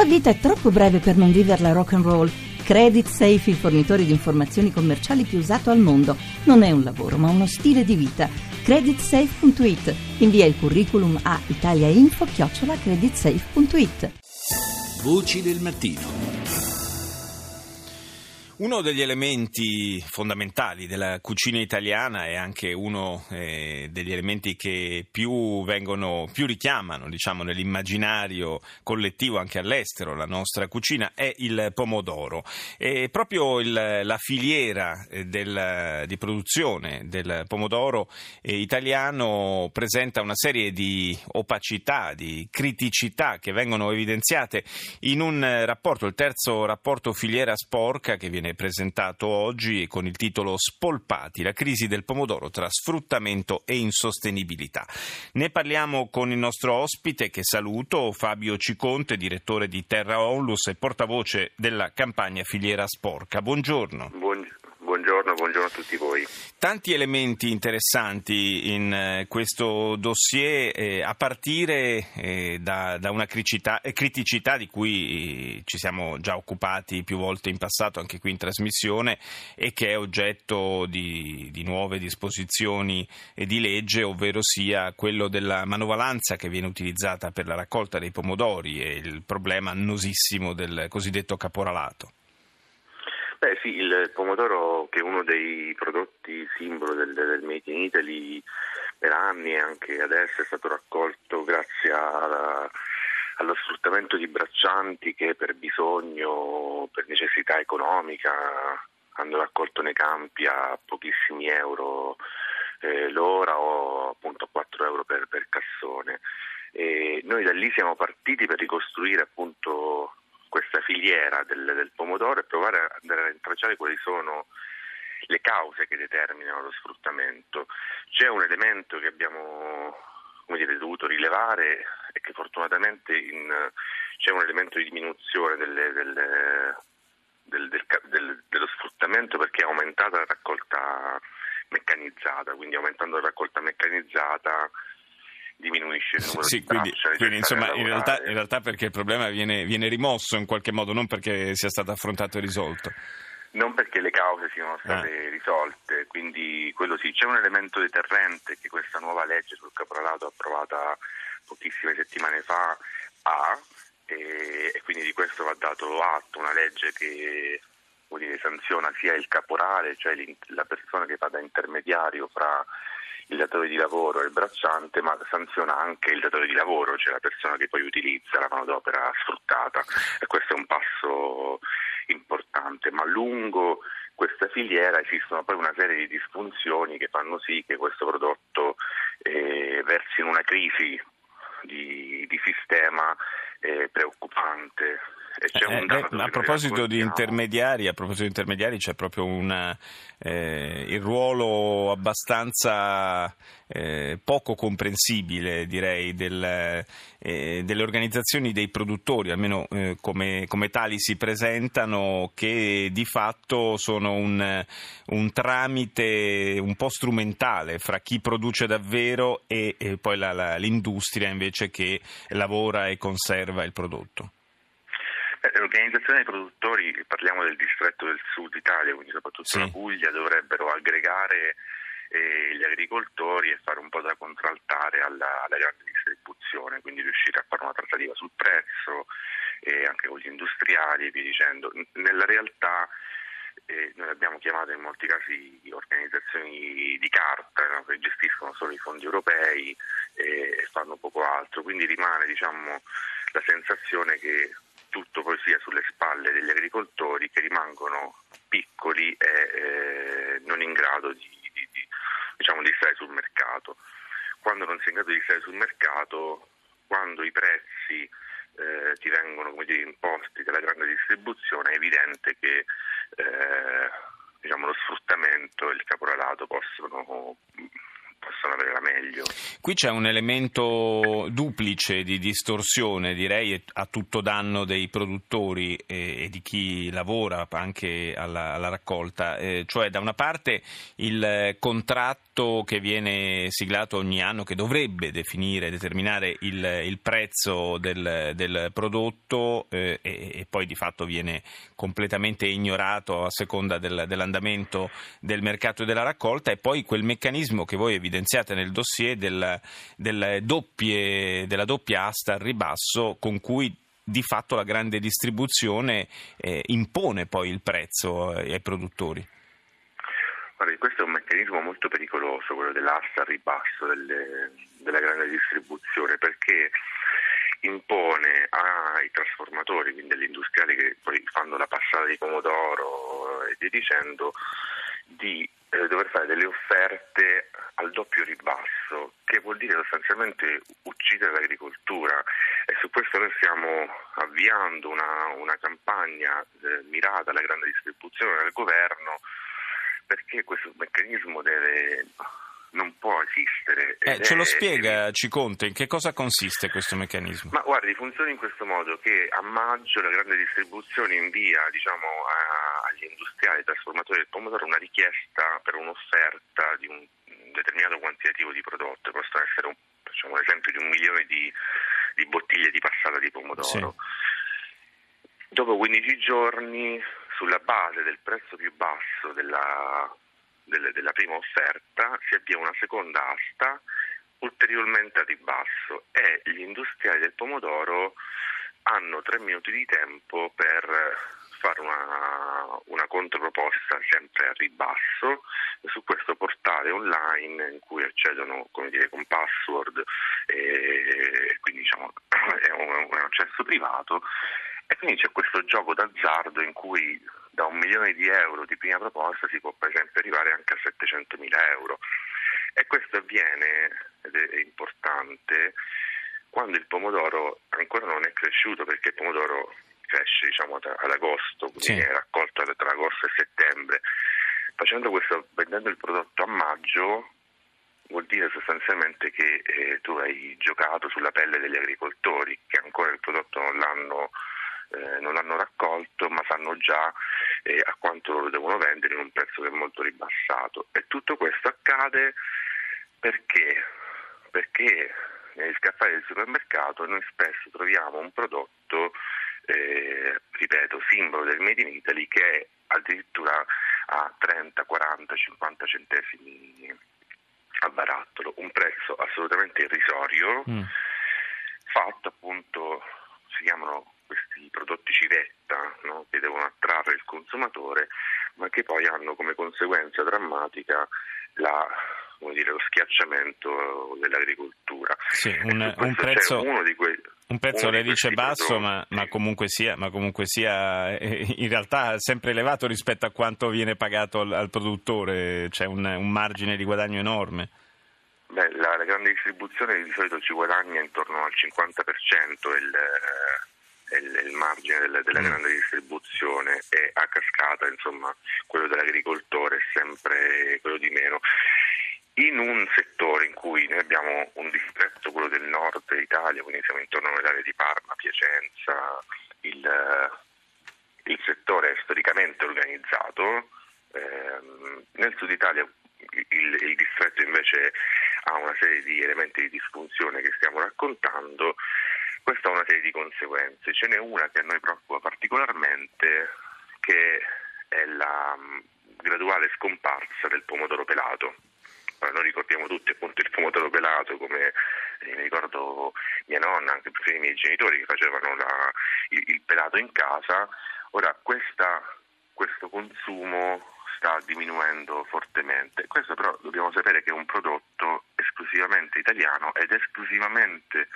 La vita è troppo breve per non viverla rock and roll. Credit Safe, il fornitore di informazioni commerciali più usato al mondo. Non è un lavoro, ma uno stile di vita. Creditsafe.it. Invia il curriculum a italiainfo-creditsafe.it. Voci del mattino. Uno degli elementi fondamentali della cucina italiana è anche uno eh, degli elementi che più vengono, più richiamano, diciamo, nell'immaginario collettivo anche all'estero, la nostra cucina, è il pomodoro. E proprio il, la filiera eh, del, di produzione del pomodoro eh, italiano presenta una serie di opacità, di criticità che vengono evidenziate in un rapporto, il terzo rapporto filiera sporca che viene presentato oggi con il titolo Spolpati, la crisi del pomodoro tra sfruttamento e insostenibilità. Ne parliamo con il nostro ospite che saluto, Fabio Ciconte, direttore di Terra Onlus e portavoce della campagna Filiera Sporca. Buongiorno. Buongiorno. Buongiorno, a tutti voi. Tanti elementi interessanti in eh, questo dossier, eh, a partire eh, da, da, una criticità, eh, criticità, di cui eh, ci siamo già occupati più volte in passato, anche qui in trasmissione, e che è oggetto di, di nuove disposizioni di legge, ovvero sia quello della manovalanza che viene utilizzata per la raccolta dei pomodori e il problema annosissimo del cosiddetto caporalato. Beh sì, il pomodoro che è uno dei prodotti simbolo del, del Made in Italy per anni e anche adesso è stato raccolto grazie alla, allo sfruttamento di braccianti che per bisogno, per necessità economica hanno raccolto nei campi a pochissimi euro eh, l'ora o appunto a 4 euro per, per cassone. E noi da lì siamo partiti per ricostruire appunto questa filiera del, del pomodoro e provare a andare a rintracciare quali sono le cause che determinano lo sfruttamento. C'è un elemento che abbiamo dire, dovuto rilevare e che fortunatamente in, c'è un elemento di diminuzione delle, delle, del, dello sfruttamento perché è aumentata la raccolta meccanizzata, quindi aumentando la raccolta meccanizzata diminuisce il numero sì, di quindi, braccia. Quindi insomma in realtà, in realtà, perché il problema viene, viene, rimosso in qualche modo, non perché sia stato affrontato e risolto. Non perché le cause siano state ah. risolte, quindi quello sì, c'è un elemento deterrente che questa nuova legge sul caporalato approvata pochissime settimane fa ha e, e quindi di questo va dato atto, una legge che dire, sanziona sia il caporale, cioè la persona che fa da intermediario fra il datore di lavoro e il bracciante, ma sanziona anche il datore di lavoro, cioè la persona che poi utilizza la manodopera sfruttata. E questo è un passo importante, ma lungo questa filiera esistono poi una serie di disfunzioni che fanno sì che questo prodotto eh, versi in una crisi di, di sistema eh, preoccupante eh, beh, a proposito di intermediari, a proposito di intermediari c'è proprio una, eh, il ruolo abbastanza eh, poco comprensibile, direi, del, eh, delle organizzazioni dei produttori, almeno eh, come, come, tali si presentano, che di fatto sono un, un, tramite un po' strumentale fra chi produce davvero e, e poi la, la, l'industria invece che lavora e conserva il prodotto. Eh, l'organizzazione dei produttori, parliamo del distretto del sud Italia, quindi soprattutto sì. la Puglia, dovrebbero aggregare eh, gli agricoltori e fare un po' da contraltare alla, alla, grande distribuzione, quindi riuscire a fare una trattativa sul prezzo eh, anche con gli industriali e via dicendo. Nella realtà eh, noi abbiamo chiamato in molti casi organizzazioni di carta no, che gestiscono solo i fondi europei e fanno poco altro, quindi rimane diciamo, la sensazione che tutto poi sia sulle spalle degli agricoltori che rimangono piccoli e eh, non in grado di, di, di, diciamo, di, stare sul mercato. Quando non sei in grado di stare sul mercato, quando i prezzi eh, ti vengono dire, imposti dalla grande distribuzione, è evidente che eh, diciamo, lo sfruttamento e il caporalato possono possono avere la meglio. Qui c'è un elemento duplice di distorsione, direi, a tutto danno dei produttori e, di chi lavora anche alla, alla raccolta, eh, cioè da una parte il contratto che viene siglato ogni anno che dovrebbe definire, determinare il, il prezzo del, del prodotto eh, e, e, poi di fatto viene completamente ignorato a seconda del, dell'andamento del mercato e della raccolta e poi quel meccanismo che voi evidenziate nel dossier del, del doppie, della doppia asta al ribasso con cui di fatto la grande distribuzione eh, impone poi il prezzo eh, ai produttori. Guardi, questo è un meccanismo molto pericoloso, quello dell'asta al ribasso delle, della grande distribuzione, perché impone ai trasformatori, quindi agli industriali che poi fanno la passata di pomodoro e via dicendo, di eh, dover fare delle offerte al doppio ribasso, che vuol dire sostanzialmente uccidere l'agricoltura e su questo noi stiamo avviando una, una campagna eh, mirata alla grande distribuzione del governo perché questo meccanismo deve non può esistere. Eh, ce lo spiega Ciconte, in che cosa consiste questo meccanismo? Ma guardi, funziona in questo modo che a maggio la grande distribuzione invia diciamo, a, agli industriali trasformatori del pomodoro una richiesta per un'offerta di un determinato quantitativo di prodotto, possono essere un, facciamo un esempio di un milione di, di bottiglie di passata di pomodoro. Sì. Dopo 15 giorni, sulla base del prezzo più basso della delle, della prima offerta si avvia una seconda asta ulteriormente a ribasso e gli industriali del pomodoro hanno tre minuti di tempo per fare una, una controproposta sempre a ribasso su questo portale online in cui accedono dire, con password e quindi diciamo, è un, un accesso privato e quindi c'è questo gioco d'azzardo in cui da un milione di euro di prima proposta si può per esempio arrivare anche a 700 mila euro. E questo avviene, ed è importante, quando il pomodoro ancora non è cresciuto, perché il pomodoro cresce diciamo, ad agosto, quindi sì. è raccolto tra agosto e settembre. Facendo questo, vendendo il prodotto a maggio, vuol dire sostanzialmente che eh, tu hai giocato sulla pelle degli agricoltori che ancora il prodotto non l'hanno eh, non hanno raccolto ma sanno già eh, a quanto lo devono vendere in un prezzo che è molto ribassato. E tutto questo accade perché? Perché negli scaffali del supermercato noi spesso troviamo un prodotto, eh, ripeto, simbolo del Made in Italy che è addirittura a 30, 40, 50 centesimi al barattolo, un prezzo assolutamente irrisorio, mm. fatto appunto, si chiamano questi prodotti civetta no? che devono attrarre il consumatore, ma che poi hanno come conseguenza drammatica la, dire, lo schiacciamento dell'agricoltura. Sì, un, un prezzo, quei, un prezzo le dice basso, ma, ma, comunque sia, ma, comunque sia, eh, in realtà sempre elevato rispetto a quanto viene pagato al, al produttore, c'è un, un, margine di guadagno enorme. Beh, la, la, grande distribuzione di solito ci guadagna intorno al 50% il, il, il margine del, della mm. grande distribuzione e a cascata insomma quello dell'agricoltore è sempre quello di meno. In un settore in cui noi abbiamo un distretto, quello del nord Italia, quindi siamo intorno all'area di Parma, Piacenza, il, il settore è storicamente organizzato, ehm, nel sud Italia il, il, distretto invece ha una serie di elementi di disfunzione che stiamo raccontando questa ha una serie di conseguenze. Ce n'è una che a noi preoccupa particolarmente, che è la mm, graduale scomparsa del pomodoro pelato. Noi ricordiamo tutti appunto il pomodoro pelato come eh, mi ricordo mia nonna, anche i miei genitori che facevano la, il, il, pelato in casa. Ora questa, questo consumo sta diminuendo fortemente. Questo però dobbiamo sapere che è un prodotto esclusivamente italiano ed esclusivamente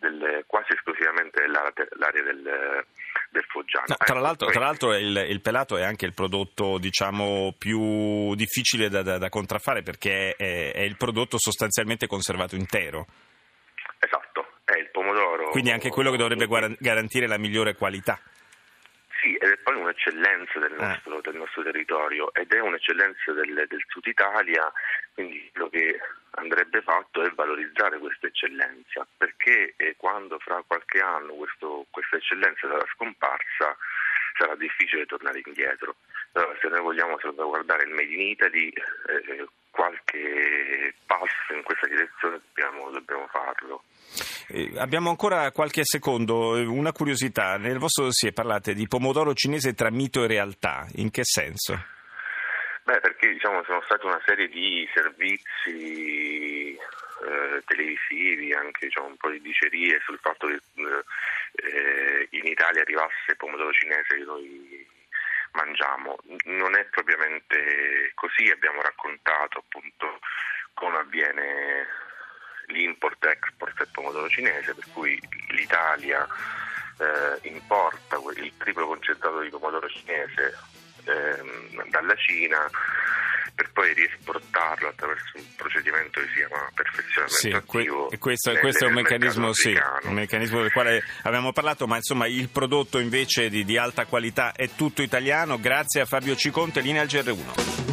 del, quasi esclusivamente dell'area del, del Foggiano. No, tra, ecco, l'altro, tra l'altro il, il, pelato è anche il prodotto diciamo, più difficile da, da, da contraffare perché è, è, il prodotto sostanzialmente conservato intero. Esatto, è il pomodoro. Quindi anche quello che dovrebbe garantire la migliore qualità. Poi un'eccellenza del eh. nostro, eh. del nostro territorio ed è un'eccellenza del, del Sud Italia, quindi quello che andrebbe fatto è valorizzare questa eccellenza, perché eh, quando fra qualche anno questo, questa eccellenza sarà scomparsa sarà difficile tornare indietro. Allora, se noi vogliamo salvaguardare il Made in Italy, eh, passo in questa direzione dobbiamo, dobbiamo farlo. Eh, abbiamo ancora qualche secondo, una curiosità, nel vostro dossier parlate di pomodoro cinese tra mito e realtà, in che senso? Beh, perché diciamo, sono stati una serie di servizi eh, televisivi, anche diciamo, un po' di dicerie sul fatto che eh, in Italia arrivasse il pomodoro cinese che noi mangiamo. Non è propriamente così, abbiamo raccontato appunto come avviene l'import-export del pomodoro cinese, per cui l'Italia eh, importa il triplo concentrato di pomodoro cinese eh, dalla Cina per poi riesportarlo attraverso un procedimento che si chiama perfezionamento sì, attivo. Que- questo, questo è un meccanismo, sì, un meccanismo, del quale abbiamo parlato, ma insomma il prodotto invece di, di alta qualità è tutto italiano. Grazie a Fabio Ciconte, linea al GR1.